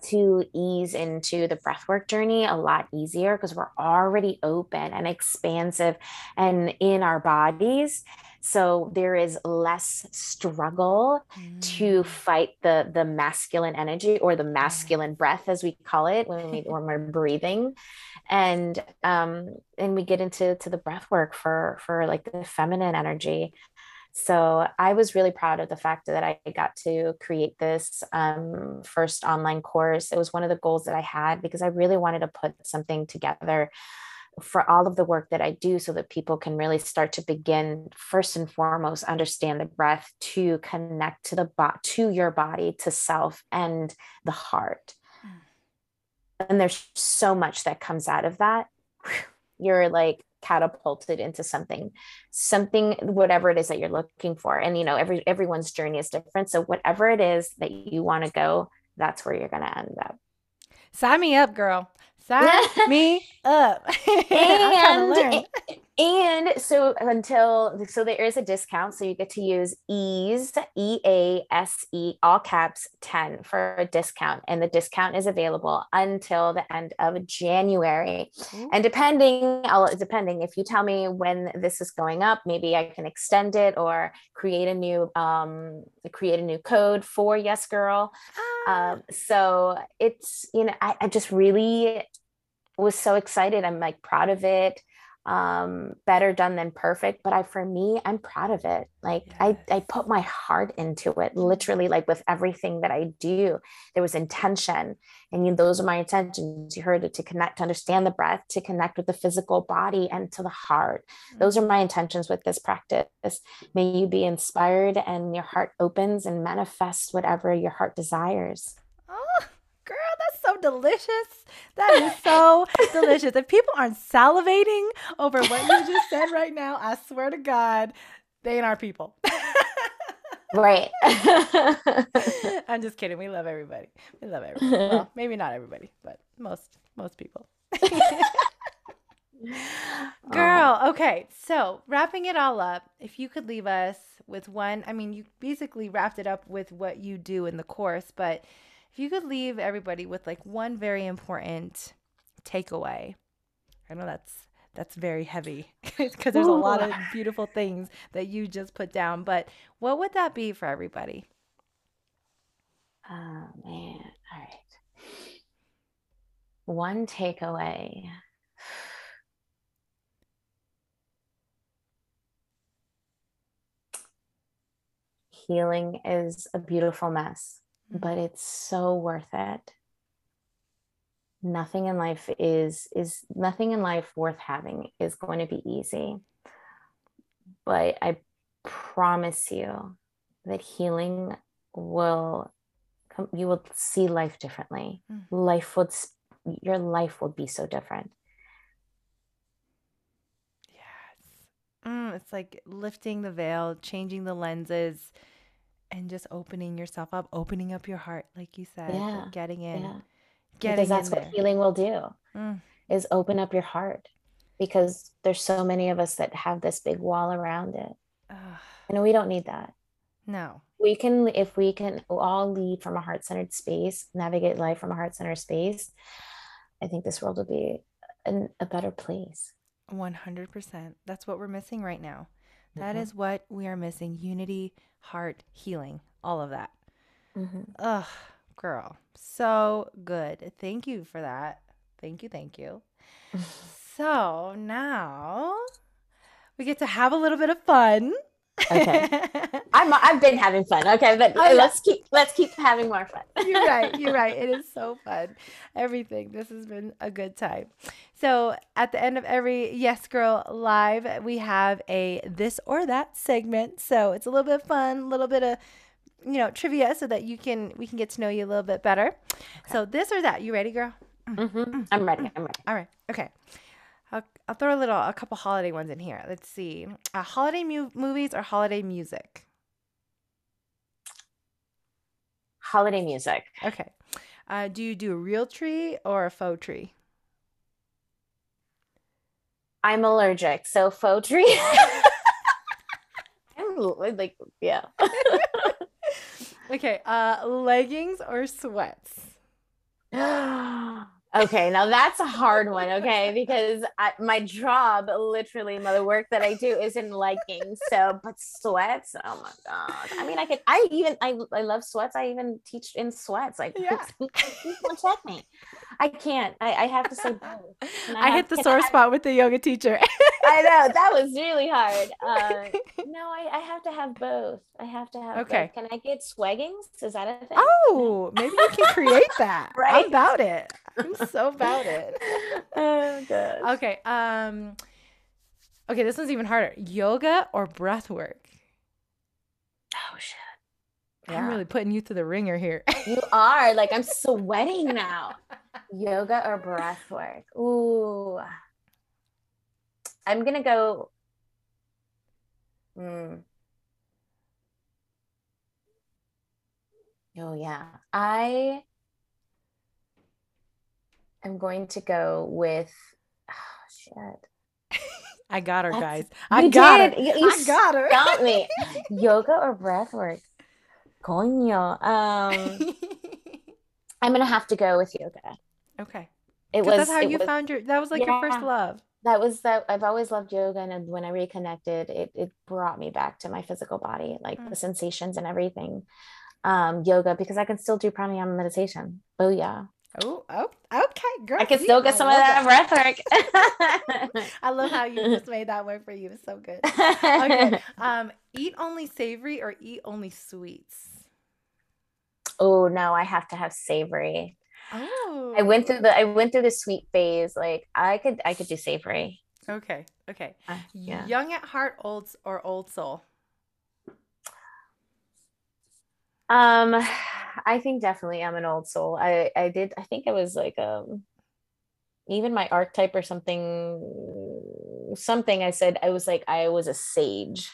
to ease into the breathwork journey a lot easier because we're already open and expansive and in our bodies so there is less struggle mm. to fight the the masculine energy or the masculine breath as we call it when we when we're breathing and um and we get into to the breath work for for like the feminine energy so I was really proud of the fact that I got to create this um, first online course. It was one of the goals that I had because I really wanted to put something together for all of the work that I do so that people can really start to begin first and foremost understand the breath to connect to the bo- to your body to self and the heart. And there's so much that comes out of that. You're like catapulted into something something whatever it is that you're looking for. And you know every everyone's journey is different. So whatever it is that you want to go that's where you're going to end up. Sign me up girl. Sign me up. And and so until so there is a discount so you get to use ease e-a-s-e all caps 10 for a discount. And the discount is available until the end of january. Ooh. and depending depending if you tell me when this is going up maybe i can extend it or create a new um create a new code for yes girl. Ah. um so it's you know I, I just really was so excited. I'm like proud of it um better done than perfect but i for me i'm proud of it. Like yes. i i put my heart into it literally like with everything that i do. There was intention and you, those are my intentions. You heard it to connect to understand the breath to connect with the physical body and to the heart. Mm-hmm. those are my intentions with this practice. May you be inspired and your heart opens and manifests whatever your heart desires so delicious. That is so delicious. If people aren't salivating over what you just said right now, I swear to God, they ain't our people. right. I'm just kidding. We love everybody. We love everybody. Well, maybe not everybody, but most most people. Girl, uh-huh. okay. So, wrapping it all up, if you could leave us with one, I mean, you basically wrapped it up with what you do in the course, but if you could leave everybody with like one very important takeaway, I know that's that's very heavy because there's Ooh. a lot of beautiful things that you just put down, but what would that be for everybody? Oh man, all right. One takeaway. Healing is a beautiful mess but it's so worth it. Nothing in life is is nothing in life worth having is going to be easy. But i promise you that healing will come you will see life differently. Mm. life would your life will be so different. Yes. Mm, it's like lifting the veil changing the lenses and just opening yourself up, opening up your heart, like you said, yeah. getting in. Yeah. Getting because that's what healing will do mm. is open up your heart because there's so many of us that have this big wall around it. Ugh. And we don't need that. No. We can, if we can all lead from a heart centered space, navigate life from a heart centered space, I think this world will be an, a better place. 100%. That's what we're missing right now. That mm-hmm. is what we are missing unity, heart, healing, all of that. Mm-hmm. Ugh, girl, so good. Thank you for that. Thank you. Thank you. so now we get to have a little bit of fun. okay. I'm I've been having fun. Okay, but let's keep let's keep having more fun. you're right. You're right. It is so fun. Everything. This has been a good time. So at the end of every Yes Girl live, we have a this or that segment. So it's a little bit of fun, a little bit of you know trivia, so that you can we can get to know you a little bit better. Okay. So this or that. You ready, girl? Mm-hmm. I'm ready. I'm ready. All right. Okay. I'll, I'll throw a little, a couple holiday ones in here. Let's see. Uh, holiday mu- movies or holiday music? Holiday music. Okay. Uh, do you do a real tree or a faux tree? I'm allergic, so faux tree. Like, yeah. okay, uh, leggings or sweats? Okay, now that's a hard one. Okay, because I, my job, literally, my work that I do is in leggings. So, but sweats. Oh my god! I mean, I could. I even. I. I love sweats. I even teach in sweats. Like, yeah. check me. I can't. I, I have to say both. I, I hit the sore spot with the yoga teacher. I know that was really hard. Uh, no, I, I have to have both. I have to have. Okay. Both. Can I get swaggings? Is that a thing? Oh, maybe you can create that. right. I'm about it. I'm so about it. oh god. Okay. Um Okay, this one's even harder. Yoga or breath work? Oh shit. Yeah. I'm really putting you through the ringer here. you are. Like I'm sweating now. Yoga or breath work? Ooh. I'm gonna go. Hmm. Oh yeah. I I'm going to go with oh shit. I got her, guys. I got did. her. You, you I got her. Got me. Yoga or breath work? Coño. Um, I'm gonna have to go with yoga. Okay. It was. That's how you was, found your. That was like yeah, your first love. That was that. I've always loved yoga, and when I reconnected, it it brought me back to my physical body, like mm. the sensations and everything. Um, yoga because I can still do pranayama meditation. Oh yeah. Oh, oh, okay, girl. I can still get some of that, that breath work. I love how you just made that work for you. It's so good. Okay. Um, eat only savory or eat only sweets? Oh no, I have to have savory. Oh. I went through the I went through the sweet phase. Like I could I could do savory. Okay. Okay. Uh, yeah. Young at heart, old or old soul. Um, I think definitely I'm an old soul. I I did. I think I was like um, even my archetype or something. Something I said I was like I was a sage.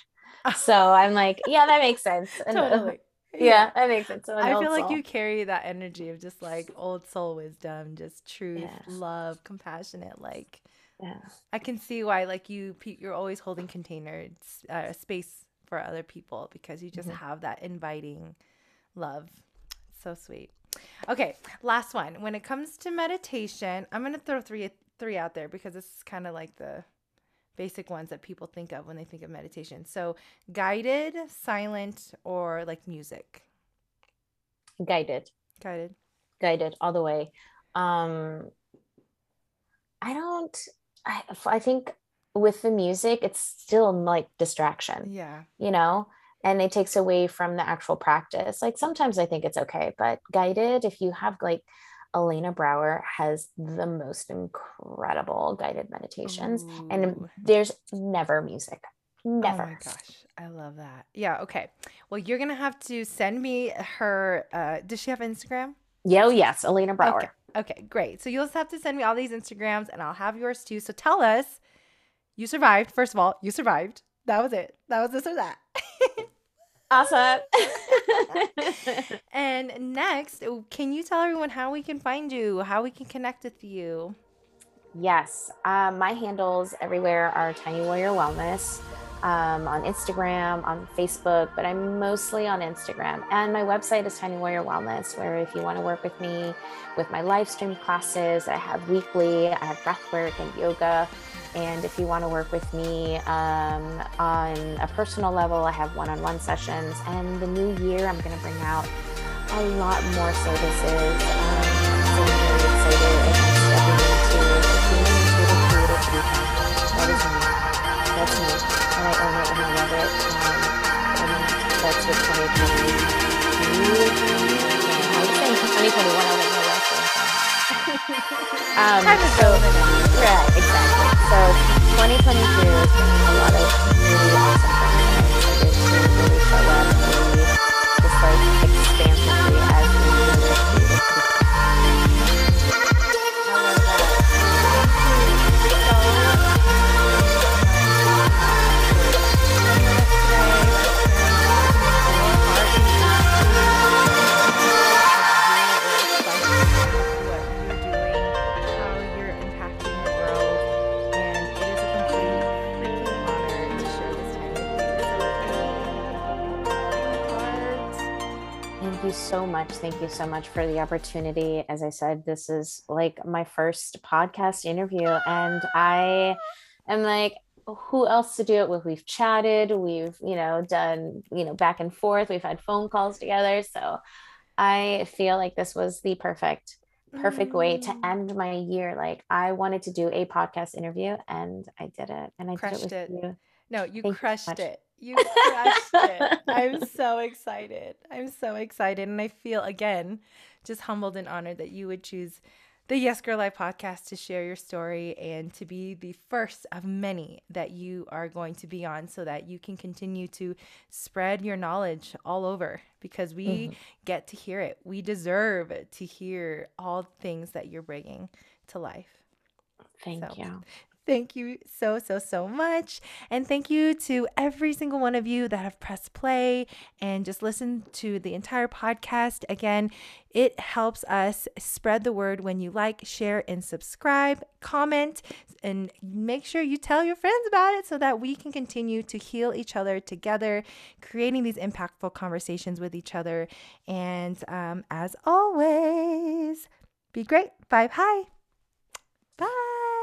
So I'm like, yeah, that makes sense. And, uh, totally. Yeah, that makes sense. So I feel like you carry that energy of just like old soul wisdom, just truth, yes. love, compassionate. Like, yeah, I can see why. Like you, you're always holding containers, uh, space for other people because you just mm-hmm. have that inviting love. So sweet. Okay, last one. When it comes to meditation, I'm gonna throw three three out there because this is kind of like the basic ones that people think of when they think of meditation. So, guided, silent, or like music. Guided. Guided. Guided all the way. Um, I don't. I I think with the music, it's still like distraction. Yeah. You know, and it takes away from the actual practice. Like sometimes I think it's okay, but guided, if you have like Elena Brower has the most incredible guided meditations, Ooh. and there's never music. Never. Oh my gosh, I love that. Yeah. Okay. Well, you're gonna have to send me her. Uh, does she have Instagram? Yeah. Oh, yes, Elena Brower. Okay. okay. Great. So you'll just have to send me all these Instagrams, and I'll have yours too. So tell us, you survived. First of all, you survived. That was it. That was this or that. awesome. and next, can you tell everyone how we can find you, how we can connect with you? Yes. Um, my handles everywhere are Tiny Warrior Wellness um, on Instagram, on Facebook, but I'm mostly on Instagram. And my website is Tiny Warrior Wellness, where if you want to work with me with my live stream classes I have weekly, I have breath work and yoga. And if you want to work with me um, on a personal level, I have one on one sessions. And the new year, I'm going to bring out a lot more services. Um, so I'm very excited. Um, so, right, exactly. So 2022 is a lot of really awesome things. To really show up really just like you so much for the opportunity. As I said, this is like my first podcast interview, and I am like, who else to do it with? We've chatted, we've, you know, done, you know, back and forth, we've had phone calls together. So I feel like this was the perfect perfect way to mm. end my year. Like I wanted to do a podcast interview and I did it. And I crushed did it with it. you. No, you Thank crushed you it. You crushed it. I'm so excited. I'm so excited. And I feel again just humbled and honored that you would choose the Yes Girl Life podcast to share your story and to be the first of many that you are going to be on so that you can continue to spread your knowledge all over because we mm-hmm. get to hear it. We deserve to hear all things that you're bringing to life. Thank so, you. Thank you so, so, so much. And thank you to every single one of you that have pressed play and just listened to the entire podcast. Again, it helps us spread the word when you like, share, and subscribe, comment, and make sure you tell your friends about it so that we can continue to heal each other together, creating these impactful conversations with each other. And um, as always, be great. Vibe high. Bye.